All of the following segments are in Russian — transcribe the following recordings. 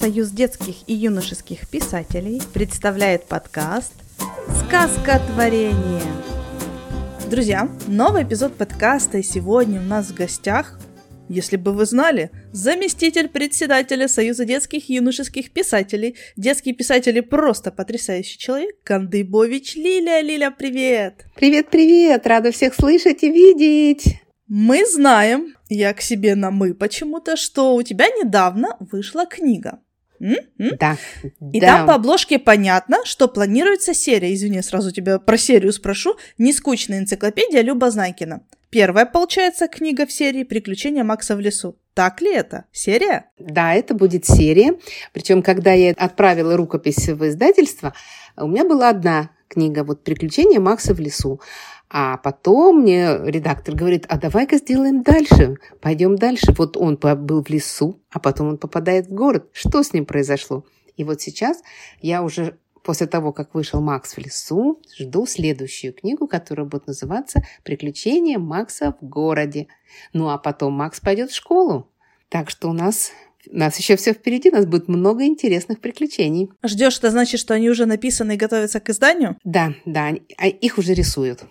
Союз детских и юношеских писателей представляет подкаст «Сказка творения». Друзья, новый эпизод подкаста, и сегодня у нас в гостях, если бы вы знали, заместитель председателя Союза детских и юношеских писателей, детские писатели просто потрясающий человек, Кандыбович Лиля. Лиля, привет! Привет-привет! Рада всех слышать и видеть! Мы знаем, я к себе на мы почему-то, что у тебя недавно вышла книга. М? М? Да. И да. там по обложке понятно, что планируется серия. Извини, сразу тебя про серию спрошу. Нескучная энциклопедия Люба Знайкина. Первая, получается, книга в серии «Приключения Макса в лесу». Так ли это? Серия? Да, это будет серия. Причем, когда я отправила рукопись в издательство, у меня была одна книга, вот «Приключения Макса в лесу». А потом мне редактор говорит, а давай-ка сделаем дальше, пойдем дальше. Вот он был в лесу, а потом он попадает в город. Что с ним произошло? И вот сейчас я уже после того, как вышел Макс в лесу, жду следующую книгу, которая будет называться «Приключения Макса в городе». Ну а потом Макс пойдет в школу. Так что у нас нас еще все впереди, нас будет много интересных приключений. Ждешь, это значит, что они уже написаны и готовятся к изданию? Да, да, а их уже рисуют.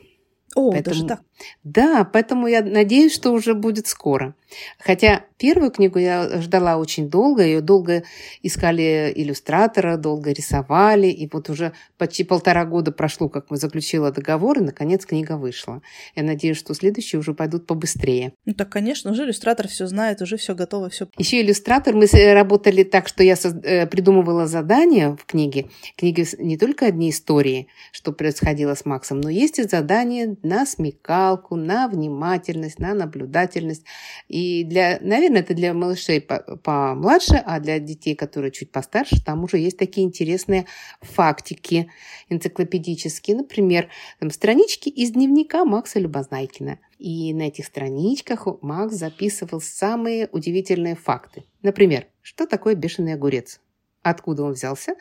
О, Поэтому, даже так. Да, поэтому я надеюсь, что уже будет скоро. Хотя первую книгу я ждала очень долго, ее долго искали иллюстратора, долго рисовали, и вот уже почти полтора года прошло, как мы заключила договор, и наконец книга вышла. Я надеюсь, что следующие уже пойдут побыстрее. Ну так, конечно, уже иллюстратор все знает, уже все готово, все. Еще иллюстратор, мы работали так, что я э, придумывала задания в книге. Книги не только одни истории, что происходило с Максом, но есть и задания на смекалку, на внимательность, на наблюдательность. И для, наверное, это для малышей помладше, а для детей, которые чуть постарше, там уже есть такие интересные фактики энциклопедические. Например, там, странички из дневника Макса Любознайкина. И на этих страничках Макс записывал самые удивительные факты. Например, что такое бешеный огурец? Откуда он взялся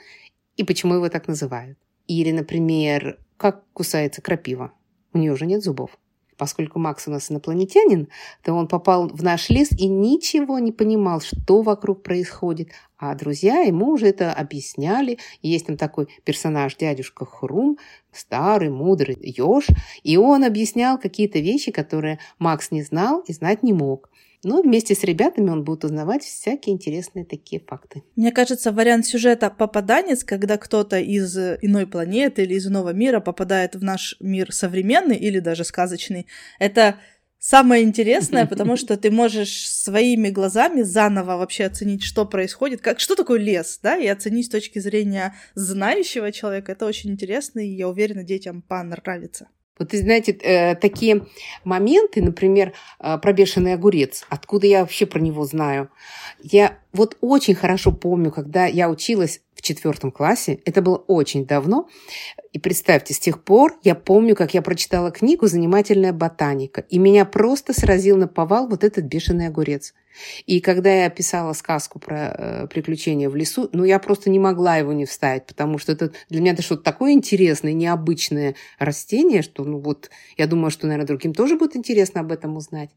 и почему его так называют? Или, например, как кусается крапива? У нее уже нет зубов. Поскольку Макс у нас инопланетянин, то он попал в наш лес и ничего не понимал, что вокруг происходит. А друзья ему уже это объясняли. Есть там такой персонаж, дядюшка Хрум, старый, мудрый еж. И он объяснял какие-то вещи, которые Макс не знал и знать не мог. Но вместе с ребятами он будет узнавать всякие интересные такие факты. Мне кажется, вариант сюжета «Попаданец», когда кто-то из иной планеты или из иного мира попадает в наш мир современный или даже сказочный, это самое интересное, потому что ты можешь своими глазами заново вообще оценить, что происходит, как, что такое лес, да, и оценить с точки зрения знающего человека. Это очень интересно, и я уверена, детям понравится. Вот, знаете, э, такие моменты, например, э, про бешеный огурец, откуда я вообще про него знаю. Я вот очень хорошо помню, когда я училась в четвертом классе, это было очень давно, и представьте, с тех пор я помню, как я прочитала книгу «Занимательная ботаника», и меня просто сразил на повал вот этот бешеный огурец. И когда я писала сказку про э, приключения в лесу, ну, я просто не могла его не вставить, потому что это для меня это что-то такое интересное, необычное растение, что, ну, вот, я думаю, что, наверное, другим тоже будет интересно об этом узнать.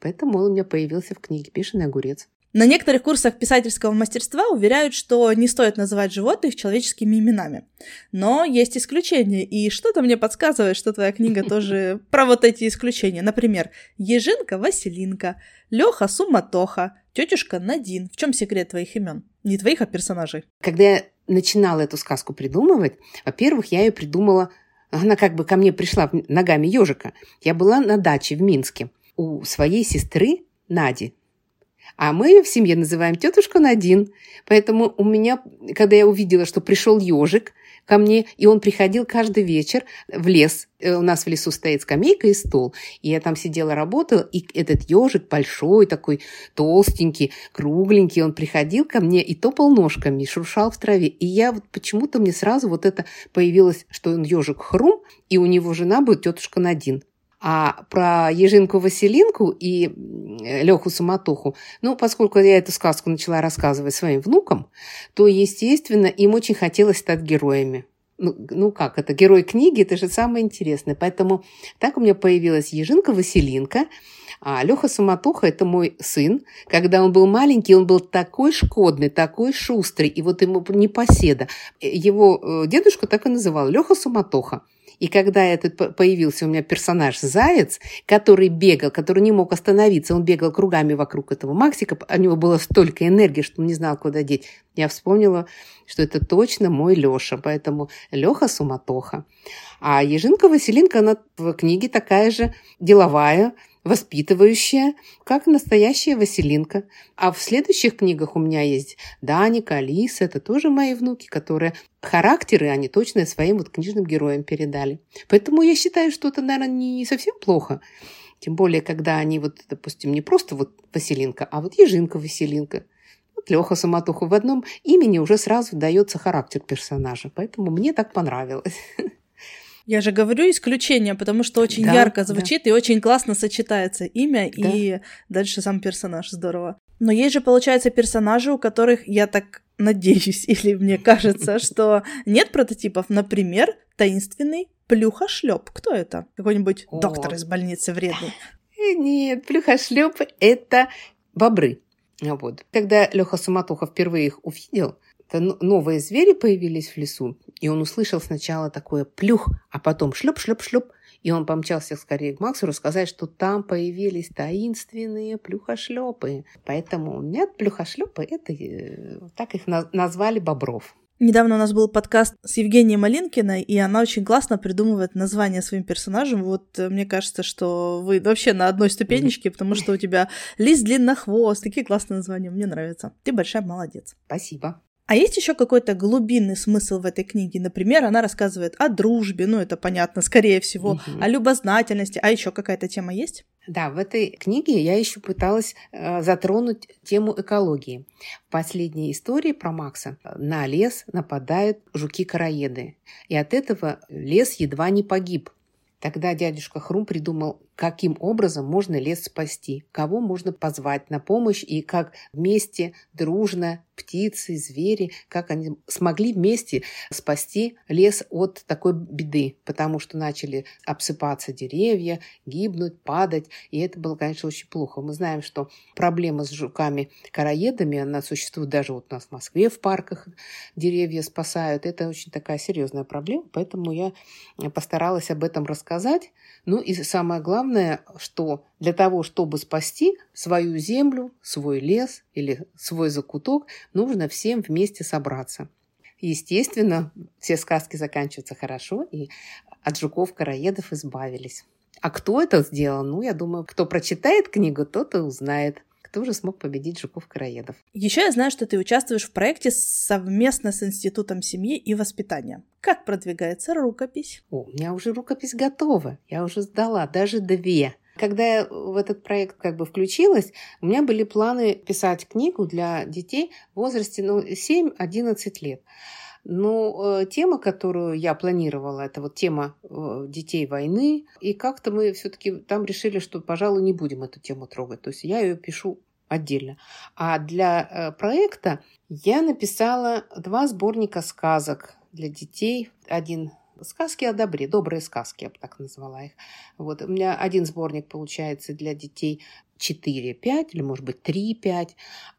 Поэтому он у меня появился в книге «Бешеный огурец». На некоторых курсах писательского мастерства уверяют, что не стоит называть животных человеческими именами. Но есть исключения, и что-то мне подсказывает, что твоя книга тоже про вот эти исключения. Например, Ежинка Василинка, Леха Суматоха, тетюшка Надин. В чем секрет твоих имен? Не твоих, а персонажей. Когда я начинала эту сказку придумывать, во-первых, я ее придумала, она как бы ко мне пришла ногами ежика. Я была на даче в Минске у своей сестры Нади, а мы ее в семье называем тетушка Надин. Поэтому у меня, когда я увидела, что пришел ежик ко мне, и он приходил каждый вечер в лес. Э, у нас в лесу стоит скамейка и стол. И я там сидела, работала, и этот ежик большой, такой толстенький, кругленький, он приходил ко мне и топал ножками, и шуршал в траве. И я вот почему-то мне сразу вот это появилось, что он ежик хрум, и у него жена будет тетушка Надин. А про Ежинку Василинку и Леху Самотоху, ну, поскольку я эту сказку начала рассказывать своим внукам, то, естественно, им очень хотелось стать героями. Ну, ну как это, герой книги, это же самое интересное. Поэтому так у меня появилась Ежинка Василинка, А Леха Суматоха – это мой сын. Когда он был маленький, он был такой шкодный, такой шустрый, и вот ему не поседа. Его э, дедушка так и называл – Леха Суматоха. И когда этот появился у меня персонаж Заяц, который бегал, который не мог остановиться, он бегал кругами вокруг этого Максика, у него было столько энергии, что он не знал, куда деть. Я вспомнила, что это точно мой Леша, поэтому Леха суматоха. А Ежинка Василинка, она в книге такая же деловая, воспитывающая, как настоящая Василинка. А в следующих книгах у меня есть Даника, Алиса, это тоже мои внуки, которые характеры они точно своим вот книжным героям передали. Поэтому я считаю, что это, наверное, не совсем плохо. Тем более, когда они вот, допустим, не просто вот Василинка, а вот Ежинка Василинка. Вот Леха Самотуха в одном имени уже сразу дается характер персонажа. Поэтому мне так понравилось. Я же говорю исключение, потому что очень да, ярко звучит да. и очень классно сочетается имя да. и дальше сам персонаж. Здорово. Но есть же, получается, персонажи, у которых я так надеюсь, или мне кажется, что нет прототипов. Например, таинственный плюхошлеп. Кто это? Какой-нибудь О. доктор из больницы вредный? Э, нет, плюхошлеп это бобры. Вот. Когда Леха Суматоха впервые их увидел, новые звери появились в лесу, и он услышал сначала такое плюх, а потом шлеп-шлеп-шлеп, и он помчался скорее к Максу рассказать, что там появились таинственные плюхошлепы. Поэтому нет, плюхошлепы, это э, так их назвали бобров. Недавно у нас был подкаст с Евгенией Малинкиной, и она очень классно придумывает название своим персонажам. Вот э, мне кажется, что вы вообще на одной ступенечке, потому что у тебя лист длиннохвост, такие классные названия, мне нравятся. Ты большая молодец. Спасибо. А есть еще какой-то глубинный смысл в этой книге? Например, она рассказывает о дружбе, ну это понятно, скорее всего, угу. о любознательности, а еще какая-то тема есть? Да, в этой книге я еще пыталась э, затронуть тему экологии. В последней истории про Макса на лес нападают жуки-караеды. И от этого лес едва не погиб. Тогда дядюшка Хрум придумал, каким образом можно лес спасти, кого можно позвать на помощь и как вместе, дружно, птицы, звери, как они смогли вместе спасти лес от такой беды, потому что начали обсыпаться деревья, гибнуть, падать, и это было, конечно, очень плохо. Мы знаем, что проблема с жуками-караедами, она существует даже вот у нас в Москве в парках, деревья спасают, это очень такая серьезная проблема, поэтому я постаралась об этом рассказать. Ну и самое главное, что для того, чтобы спасти свою землю, свой лес или свой закуток, нужно всем вместе собраться. Естественно, все сказки заканчиваются хорошо, и от жуков-караедов избавились. А кто это сделал? Ну, я думаю, кто прочитает книгу, тот и узнает кто же смог победить жуков-караедов. Еще я знаю, что ты участвуешь в проекте совместно с Институтом семьи и воспитания. Как продвигается рукопись? О, у меня уже рукопись готова. Я уже сдала, даже две. Когда я в этот проект как бы включилась, у меня были планы писать книгу для детей в возрасте ну, 7-11 лет. Но э, тема, которую я планировала, это вот тема э, детей войны. И как-то мы все-таки там решили, что, пожалуй, не будем эту тему трогать. То есть я ее пишу отдельно. А для э, проекта я написала два сборника сказок для детей. Один Сказки о добре, добрые сказки, я бы так назвала их. Вот. У меня один сборник получается для детей 4-5 или, может быть, 3-5,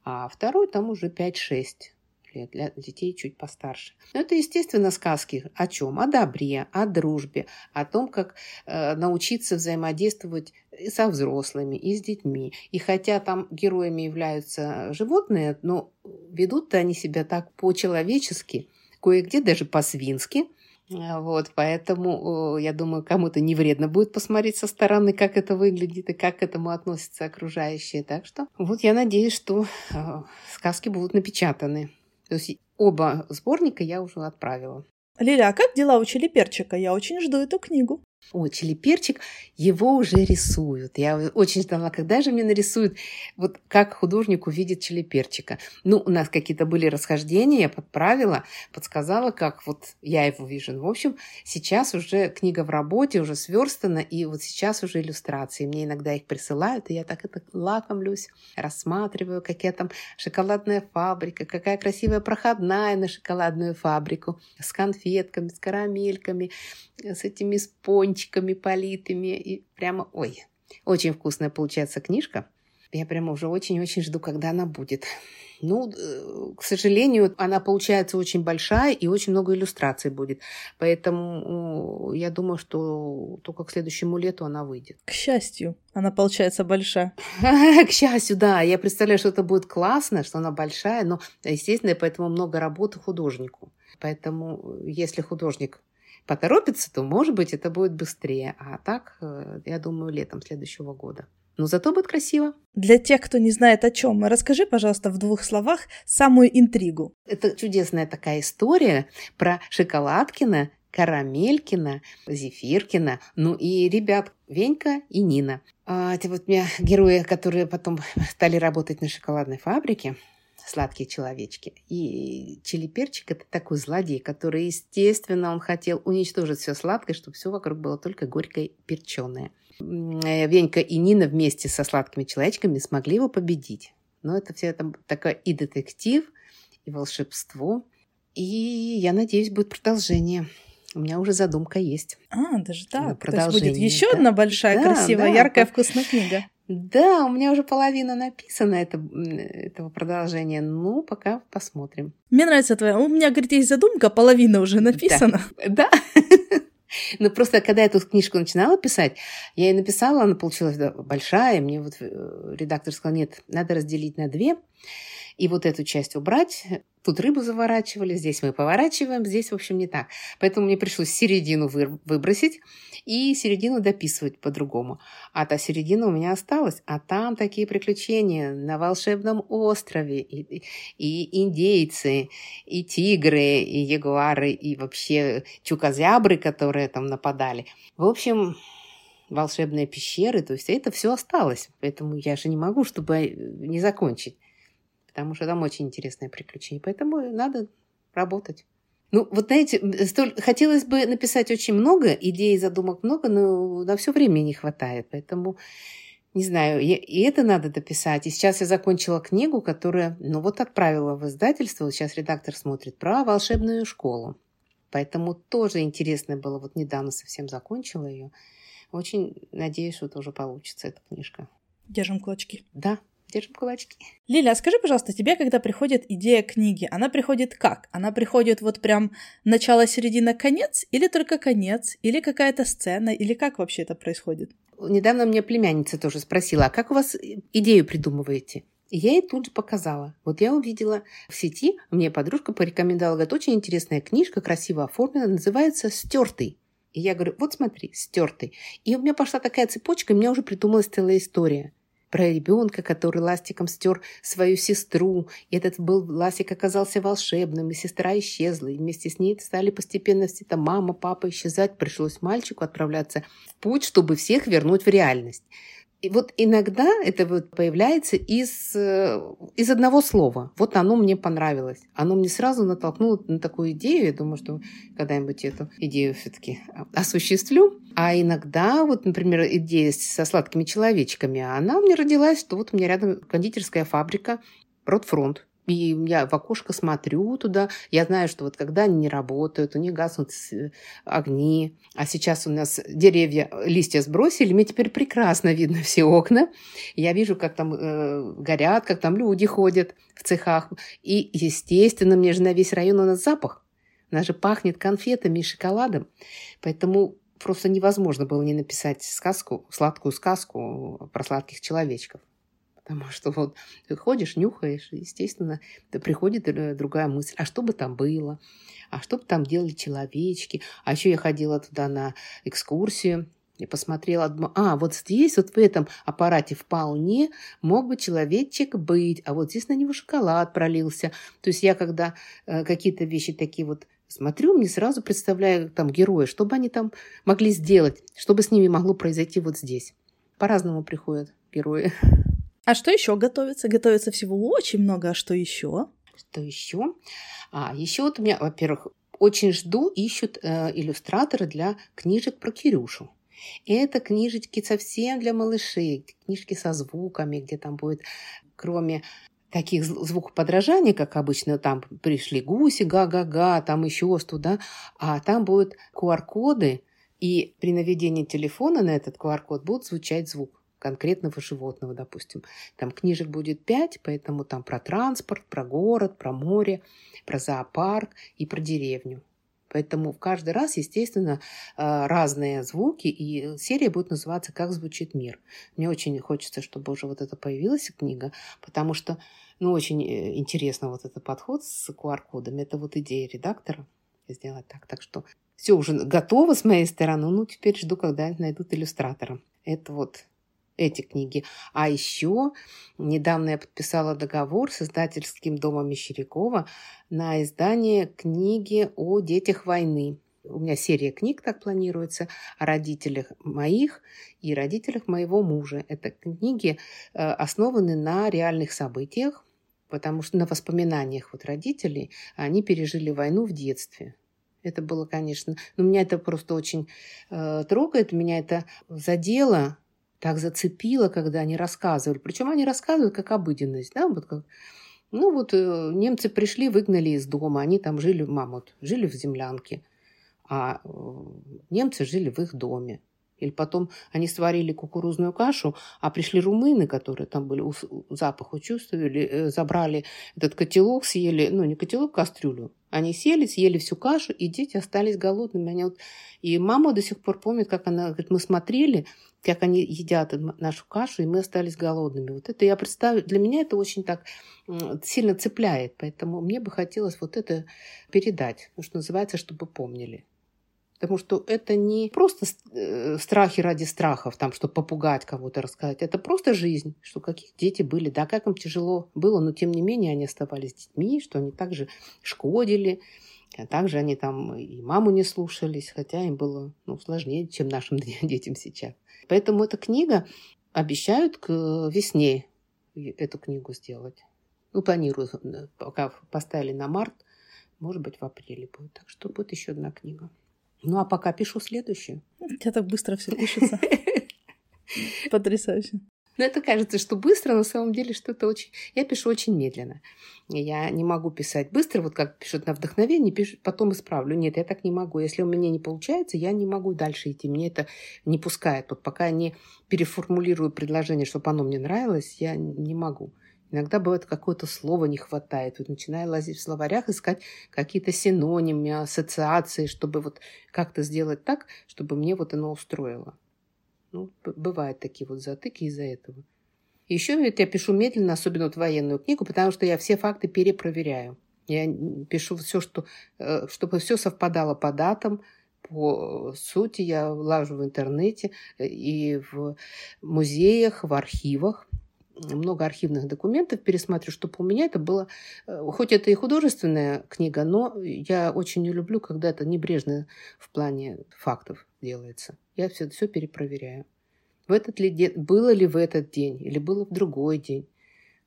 а второй там уже 5-6 лет для детей чуть постарше. Но это, естественно, сказки о чем? О добре, о дружбе, о том, как э, научиться взаимодействовать и со взрослыми, и с детьми. И хотя там героями являются животные, но ведут-то они себя так по-человечески, кое-где даже по-свински – а, вот, поэтому я думаю, кому-то не вредно будет посмотреть со стороны, как это выглядит и как к этому относятся окружающие. Так что вот я надеюсь, что а, сказки будут напечатаны. То есть оба сборника я уже отправила. Лиля, а как дела у Челиперчика? Я очень жду эту книгу. О, чили-перчик, его уже рисуют. Я очень ждала, когда же мне нарисуют, вот как художник увидит чили-перчика. Ну, у нас какие-то были расхождения, я подправила, подсказала, как вот я его вижу. Ну, в общем, сейчас уже книга в работе, уже сверстана, и вот сейчас уже иллюстрации. Мне иногда их присылают, и я так это лакомлюсь, рассматриваю, какая там шоколадная фабрика, какая красивая проходная на шоколадную фабрику с конфетками, с карамельками, с этими спончиками политыми. И прямо, ой, Очень вкусная получается книжка. Я прямо уже очень-очень жду, когда она будет. Ну, э, к сожалению, она получается очень большая и очень много иллюстраций будет. Поэтому я думаю, что только к следующему лету она выйдет. К счастью, она получается большая. К счастью, да. Я представляю, что это будет классно, что она большая, но, естественно, поэтому много работы художнику. Поэтому, если художник поторопится, то, может быть, это будет быстрее. А так, э, я думаю, летом следующего года. Но зато будет красиво. Для тех, кто не знает о чем, расскажи, пожалуйста, в двух словах самую интригу. Это чудесная такая история про Шоколадкина, Карамелькина, Зефиркина, ну и ребят Венька и Нина. А, это вот у меня герои, которые потом стали работать на шоколадной фабрике сладкие человечки. И чили-перчик – это такой злодей, который, естественно, он хотел уничтожить все сладкое, чтобы все вокруг было только горькое перченое. Э, Венька и Нина вместе со сладкими человечками смогли его победить. Но это все это такое и детектив, и волшебство. И я надеюсь, будет продолжение. У меня уже задумка есть. А, даже так. То есть будет еще да. одна большая, да, красивая, да, яркая, да. вкусная книга. Да, у меня уже половина написана это, этого продолжения. Ну, пока посмотрим. Мне нравится твоя. У меня, говорит, есть задумка, половина уже написана. Да. Ну, просто когда я эту книжку начинала писать, я ее написала, она получилась большая. Мне вот э, редактор сказал, нет, надо разделить на две. И вот эту часть убрать, Тут рыбу заворачивали, здесь мы поворачиваем, здесь, в общем, не так. Поэтому мне пришлось середину выбросить и середину дописывать по-другому. А та середина у меня осталась. А там такие приключения на волшебном острове. И, и индейцы, и тигры, и ягуары, и вообще чукозябры, которые там нападали. В общем, волшебные пещеры, то есть это все осталось. Поэтому я же не могу, чтобы не закончить потому что там очень интересное приключение. Поэтому надо работать. Ну, вот знаете, столь... хотелось бы написать очень много, идей, задумок много, но на все время не хватает. Поэтому, не знаю, и это надо дописать. И сейчас я закончила книгу, которая, ну вот отправила в издательство, сейчас редактор смотрит, про волшебную школу. Поэтому тоже интересно было, вот недавно совсем закончила ее. Очень надеюсь, что тоже получится эта книжка. Держим кулачки. Да, Держим кулачки. Лиля, а скажи, пожалуйста, тебе, когда приходит идея книги, она приходит как? Она приходит вот прям начало, середина, конец? Или только конец? Или какая-то сцена? Или как вообще это происходит? Недавно мне племянница тоже спросила, а как у вас идею придумываете? И я ей тут же показала. Вот я увидела в сети, мне подружка порекомендовала, говорит, очень интересная книжка, красиво оформлена, называется «Стертый». И я говорю, вот смотри, стертый. И у меня пошла такая цепочка, и у меня уже придумалась целая история про ребенка, который ластиком стер свою сестру. И этот был ластик оказался волшебным, и сестра исчезла. И вместе с ней стали постепенно все это мама, папа исчезать. Пришлось мальчику отправляться в путь, чтобы всех вернуть в реальность. И вот иногда это вот появляется из, э, из одного слова. Вот оно мне понравилось. Оно мне сразу натолкнуло на такую идею. Я думаю, что когда-нибудь эту идею все-таки осуществлю. А иногда, вот, например, идея со сладкими человечками, она меня родилась, что вот у меня рядом кондитерская фабрика Ротфронт. И я в окошко смотрю туда, я знаю, что вот когда они не работают, у них гаснут огни, а сейчас у нас деревья, листья сбросили, мне теперь прекрасно видно все окна. Я вижу, как там э, горят, как там люди ходят в цехах. И, естественно, мне же на весь район у нас запах. У нас же пахнет конфетами и шоколадом. Поэтому просто невозможно было не написать сказку, сладкую сказку про сладких человечков. Потому что вот ты ходишь, нюхаешь, естественно, приходит э, другая мысль. А что бы там было? А что бы там делали человечки? А еще я ходила туда на экскурсию. И посмотрела, а, вот здесь, вот в этом аппарате вполне мог бы человечек быть, а вот здесь на него шоколад пролился. То есть я когда э, какие-то вещи такие вот смотрю, мне сразу представляю там героя, что бы они там могли сделать, что бы с ними могло произойти вот здесь. По-разному приходят герои. А что еще готовится? Готовится всего очень много, а что еще? Что еще? А, еще вот у меня, во-первых, очень жду, ищут э, иллюстраторы для книжек про Кирюшу. Это книжечки совсем для малышей, книжки со звуками, где там будет, кроме таких звукоподражаний, как обычно, там пришли гуси, га-га-га, там еще что, да, а там будут QR-коды, и при наведении телефона на этот QR-код будет звучать звук. Конкретного животного, допустим. Там книжек будет пять, поэтому там про транспорт, про город, про море, про зоопарк и про деревню. Поэтому в каждый раз, естественно, э, разные звуки, и серия будет называться «Как звучит мир». Мне очень хочется, чтобы уже вот это появилась книга, потому что, ну, очень э, интересно вот этот подход с QR-кодами. Это вот идея редактора сделать так. Так что все уже готово с моей стороны. Ну, теперь жду, когда найдут иллюстратора. Это вот эти книги. А еще недавно я подписала договор с издательским домом Мещерякова на издание книги о детях войны. У меня серия книг так планируется о родителях моих и родителях моего мужа. Это книги э, основаны на реальных событиях, потому что на воспоминаниях вот родителей они пережили войну в детстве. Это было, конечно, но меня это просто очень э, трогает, меня это задело, так зацепило, когда они рассказывали. Причем они рассказывают как обыденность, да, вот как, ну вот э, немцы пришли, выгнали из дома, они там жили, мама, вот, жили в землянке, а э, немцы жили в их доме. Или потом они сварили кукурузную кашу, а пришли румыны, которые там были, запах учувствовали, э, забрали этот котелок, съели, ну не котелок, кастрюлю. Они сели, съели всю кашу, и дети остались голодными. Они вот... И мама до сих пор помнит, как она говорит, мы смотрели, как они едят нашу кашу, и мы остались голодными. Вот это я представляю, для меня это очень так сильно цепляет, поэтому мне бы хотелось вот это передать, что называется, чтобы помнили. Потому что это не просто э, страхи ради страхов, там, чтобы попугать кого-то, рассказать. Это просто жизнь, что какие дети были, да, как им тяжело было, но тем не менее они оставались детьми, что они также шкодили, а также они там и маму не слушались, хотя им было ну, сложнее, чем нашим детям сейчас. Поэтому эта книга обещают к весне эту книгу сделать. Ну, планирую, э, пока поставили на март, может быть, в апреле будет. Так что будет еще одна книга. Ну, а пока пишу следующую. У тебя так быстро все пишется. Потрясающе. Но это кажется, что быстро, на самом деле что-то очень... Я пишу очень медленно. Я не могу писать быстро, вот как пишут на вдохновение, пишут, потом исправлю. Нет, я так не могу. Если у меня не получается, я не могу дальше идти. Мне это не пускает. Вот пока я не переформулирую предложение, чтобы оно мне нравилось, я не могу. Иногда бывает какое-то слово не хватает. Вот начинаю лазить в словарях, искать какие-то синонимы, ассоциации, чтобы вот как-то сделать так, чтобы мне вот оно устроило. Ну, бывают такие вот затыки из-за этого. Еще я пишу медленно, особенно вот военную книгу, потому что я все факты перепроверяю. Я пишу все, что, э, чтобы все совпадало по датам, по сути, я лажу в интернете э, и в музеях, в архивах много архивных документов пересматриваю, чтобы у меня это было... Э, хоть это и художественная книга, но я очень не люблю, когда это небрежно в плане фактов делается. Я все, все перепроверяю. В этот ли день, было ли в этот день или было в другой день.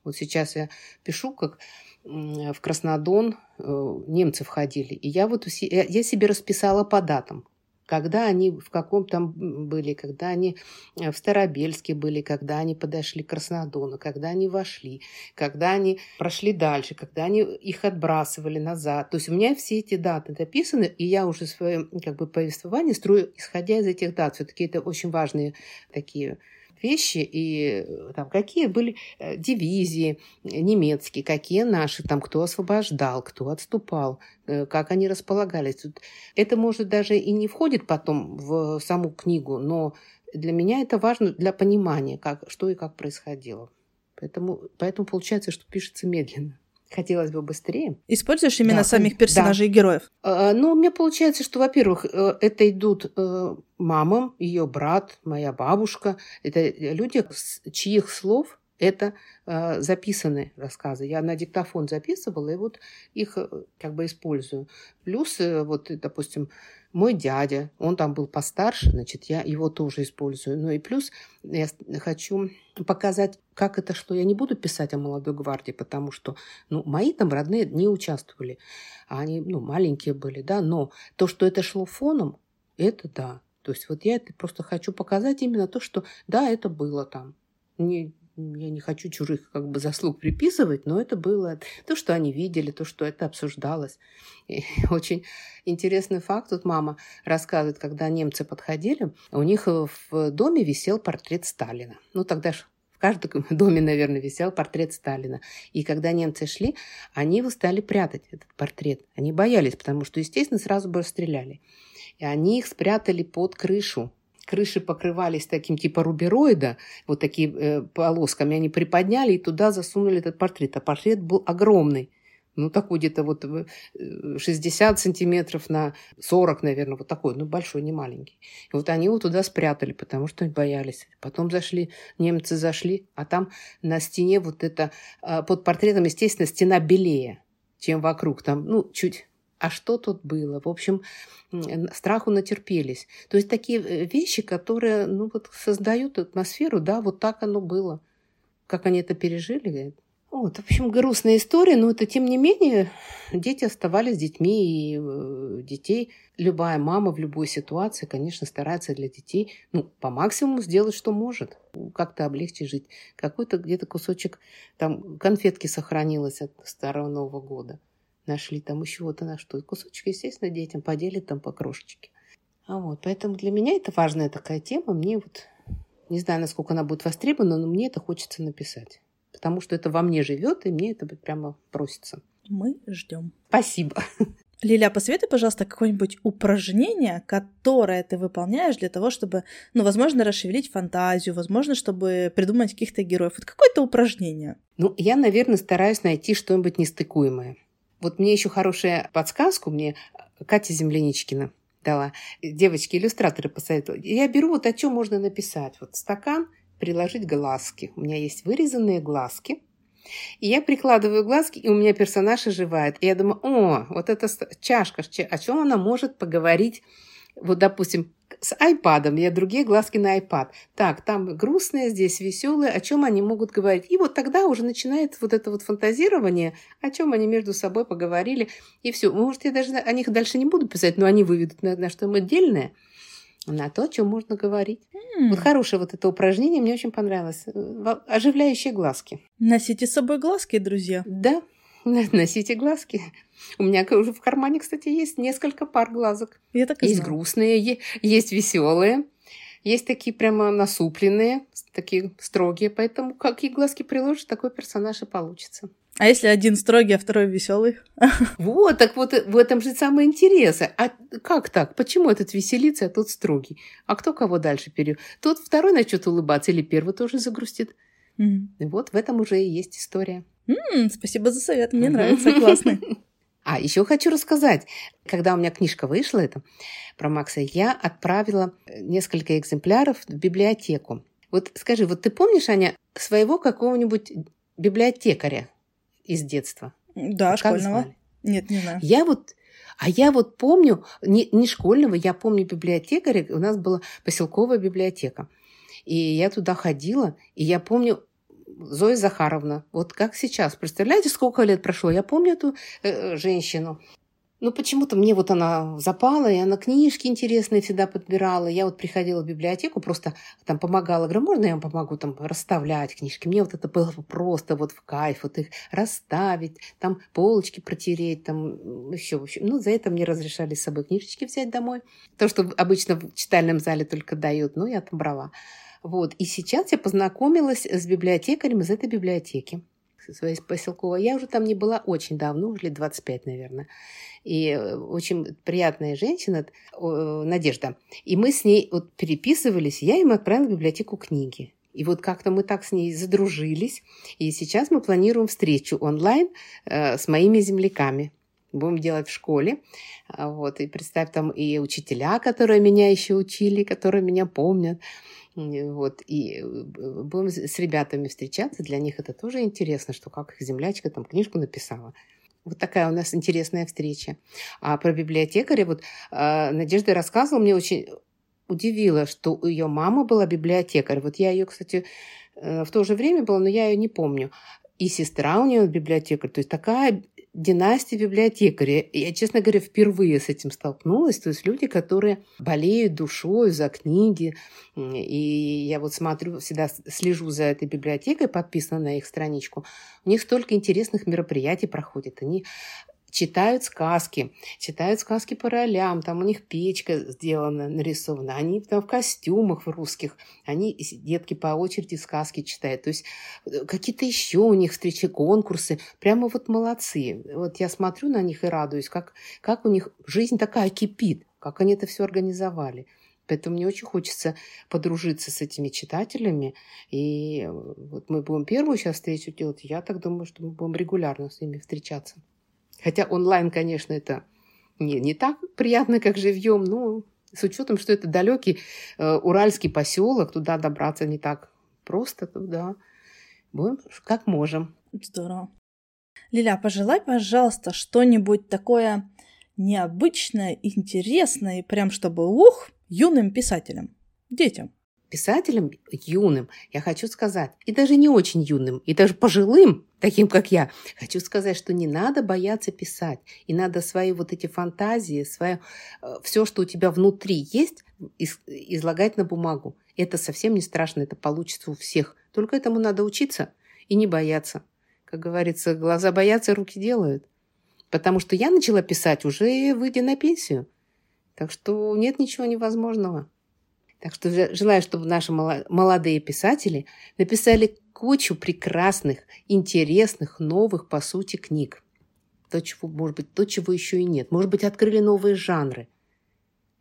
Вот сейчас я пишу, как в Краснодон э, немцы входили. И я вот я себе расписала по датам когда они в каком там были, когда они э, в Старобельске были, когда они подошли к Краснодону, когда они вошли, когда они прошли дальше, когда они их отбрасывали назад. То есть у меня все эти даты написаны, и я уже свое как бы повествование строю, исходя из этих дат. Все-таки это очень важные такие вещи, и э, там, какие были э, дивизии немецкие, какие наши, там, кто освобождал, кто отступал, э, как они располагались. Это, может, даже и не входит потом в саму книгу, но для меня это важно для понимания, как, что и как происходило. Поэтому, поэтому получается, что пишется медленно. Хотелось бы быстрее. Используешь именно да, самих персонажей да. и героев? А, ну, мне получается, что, во-первых, э, это идут э, мама, ее брат, моя бабушка. Это люди, чьих слов это э, записаны рассказы. Я на диктофон записывала, и вот их как бы использую. Плюс, вот, допустим, мой дядя, он там был постарше, значит, я его тоже использую. Ну и плюс я хочу показать, как это, что я не буду писать о молодой гвардии, потому что, ну, мои там родные не участвовали. А они, ну, маленькие были, да, но то, что это шло фоном, это да. То есть вот я это просто хочу показать именно то, что да, это было там. Не, я не хочу чужих как бы заслуг приписывать, но это было то, что они видели, то, что это обсуждалось. И очень интересный факт. Тут мама рассказывает, когда немцы подходили, у них в доме висел портрет Сталина. Ну, тогда же в каждом доме, наверное, висел портрет Сталина. И когда немцы шли, они его стали прятать, этот портрет. Они боялись, потому что, естественно, сразу бы расстреляли. И они их спрятали под крышу крыши покрывались таким типа рубероида, вот такие э, полосками, они приподняли и туда засунули этот портрет. А портрет был огромный. Ну, такой где-то вот 60 э, сантиметров на 40, наверное, вот такой, ну, большой, не маленький. И вот они его туда спрятали, потому что боялись. Потом зашли, немцы зашли, а там на стене вот это, э, под портретом, естественно, стена белее, чем вокруг. Там, ну, чуть а что тут было? В общем, страху натерпелись. То есть такие э, вещи, которые ну, вот создают атмосферу, да, вот так оно было. Как они это пережили. Вот, в общем, грустная история, но это тем не менее дети оставались детьми, и э, детей любая мама в любой ситуации, конечно, старается для детей, ну, по максимуму сделать, что может, как-то облегчить жить. Какой-то где-то кусочек там конфетки сохранилось от Старого Нового года нашли там еще вот на что. Кусочек, естественно, детям поделят там по крошечке. А вот, поэтому для меня это важная такая тема. Мне вот, не знаю, насколько она будет востребована, но мне это хочется написать. Потому что это во мне живет, и мне это прямо просится. Мы ждем. Спасибо. Лиля, посоветуй, пожалуйста, какое-нибудь упражнение, которое ты выполняешь для того, чтобы, ну, возможно, расшевелить фантазию, возможно, чтобы придумать каких-то героев. Вот какое-то упражнение. Ну, я, наверное, стараюсь найти что-нибудь нестыкуемое. Вот мне еще хорошая подсказку мне Катя Земляничкина дала. Девочки-иллюстраторы посоветовали. Я беру вот о чем можно написать. Вот стакан, приложить глазки. У меня есть вырезанные глазки. И я прикладываю глазки, и у меня персонаж оживает. И я думаю, о, вот эта чашка, о чем она может поговорить вот, допустим, с айпадом, я другие глазки на iPad. Так, там грустные, здесь веселые, о чем они могут говорить. И вот тогда уже начинается вот это вот фантазирование, о чем они между собой поговорили, и все. Может, я даже о них дальше не буду писать, но они выведут на, на что-то отдельное, на то, о чем можно говорить. Mm. Вот хорошее вот это упражнение, мне очень понравилось. Оживляющие глазки. Носите с собой глазки, друзья. Да, носите глазки. У меня уже в кармане, кстати, есть несколько пар глазок. Я так и есть знала. грустные, есть веселые, есть такие прямо насупленные, такие строгие. Поэтому какие глазки приложишь, такой персонаж и получится. А если один строгий, а второй веселый? Вот, так вот в этом же самое интерес. А как так? Почему этот веселится, а тот строгий? А кто кого дальше перейдет? Тот второй начнет улыбаться или первый тоже загрустит. Mm. Вот в этом уже и есть история. Mm, спасибо за совет, мне нравится, классно. А, еще хочу рассказать. Когда у меня книжка вышла, это про Макса, я отправила несколько экземпляров в библиотеку. Вот скажи, вот ты помнишь, Аня, своего какого-нибудь библиотекаря из детства? Да, как школьного. Звали? Нет, не знаю. Я вот а я вот помню, не, не школьного, я помню библиотекаря, у нас была поселковая библиотека. И я туда ходила, и я помню, Зоя Захаровна. Вот как сейчас. Представляете, сколько лет прошло? Я помню эту э, э женщину. Ну, почему-то мне вот она запала, и она книжки интересные всегда подбирала. Я вот приходила в библиотеку, просто там помогала. Говорю, можно я вам помогу там расставлять книжки? Мне вот это было просто вот в кайф, вот их расставить, там полочки протереть, там еще, в общем. Ну, за это мне разрешали с собой книжечки взять домой. То, что обычно в читальном зале только дают, ну, я там брала. Вот. И сейчас я познакомилась с библиотекарем из этой библиотеки своей поселковой. Я уже там не была очень давно, уже лет 25, наверное. И э, очень приятная женщина, Надежда. И мы с ней вот переписывались, я им отправила в библиотеку книги. И вот как-то мы так с ней задружились. И сейчас мы планируем встречу онлайн э, с моими земляками. Будем делать в школе. А вот. И представь, там и учителя, которые меня еще учили, которые меня помнят. Вот, и э, будем с ребятами встречаться. Для них это тоже интересно, что как их землячка там книжку написала. Вот такая у нас интересная встреча. А про библиотекаря, вот э, Надежда рассказывала, мне очень удивило, что ее мама была библиотекарь. Вот я ее, кстати, э, в то же время была, но я ее не помню. и сестра у нее библиотекарь. То есть такая династия библиотекаря. Я, честно говоря, впервые с этим столкнулась. То есть люди, которые болеют душой за книги. И я вот смотрю, всегда слежу за этой библиотекой, подписана на их страничку. У них столько интересных мероприятий проходит. Они читают сказки, читают сказки по ролям, там у них печка сделана, нарисована, они там в костюмах в русских, они, детки по очереди сказки читают, то есть э, какие-то еще у них встречи, конкурсы, прямо вот молодцы. Вот я смотрю на них и радуюсь, как, как у них жизнь такая кипит, как они это все организовали. Поэтому мне очень хочется подружиться с этими читателями. И э, вот мы будем первую сейчас встречу делать. Я так думаю, что мы будем регулярно с ними встречаться. Хотя онлайн, конечно, это не, не так приятно, как живьем, но с учетом, что это далекий э, уральский поселок, туда добраться не так просто, туда будем как можем. Здорово. Лиля, пожелай, пожалуйста, что-нибудь такое необычное, интересное, прям чтобы ух, юным писателям, детям писателям юным, я хочу сказать, и даже не очень юным, и даже пожилым, таким как я, хочу сказать, что не надо бояться писать, и надо свои вот эти фантазии, свое, э, все, что у тебя внутри есть, излагать на бумагу. Это совсем не страшно, это получится у всех. Только этому надо учиться и не бояться. Как говорится, глаза боятся, руки делают. Потому что я начала писать уже выйдя на пенсию. Так что нет ничего невозможного. Так что желаю, чтобы наши молодые писатели написали кучу прекрасных, интересных, новых, по сути, книг. То, чего, может быть, то, чего еще и нет. Может быть, открыли новые жанры.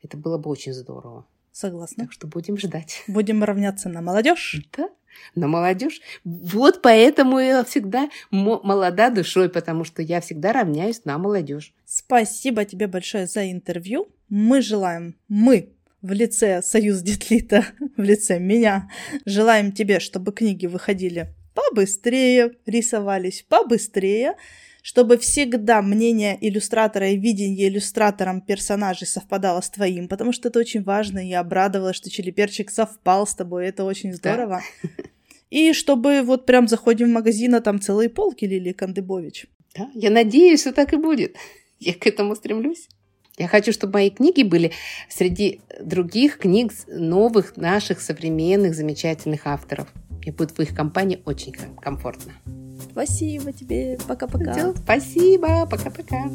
Это было бы очень здорово. Согласна. Так что будем ждать. Будем равняться на молодежь. Да, на молодежь. Вот поэтому я всегда молода душой, потому что я всегда равняюсь на молодежь. Спасибо тебе большое за интервью. Мы желаем, мы в лице Союз Детлита, в лице меня, желаем тебе, чтобы книги выходили побыстрее, рисовались побыстрее, чтобы всегда мнение иллюстратора и видение иллюстратором персонажей совпадало с твоим, потому что это очень важно, я обрадовалась, что Челиперчик совпал с тобой, это очень здорово. Да. И чтобы вот прям заходим в магазин, а там целые полки Лилии Кандыбович. Да, я надеюсь, что так и будет. Я к этому стремлюсь. Я хочу, чтобы мои книги были среди других книг новых, наших, современных, замечательных авторов. Мне будет в их компании очень комфортно. Спасибо тебе. Пока-пока. Спасибо. Пока-пока.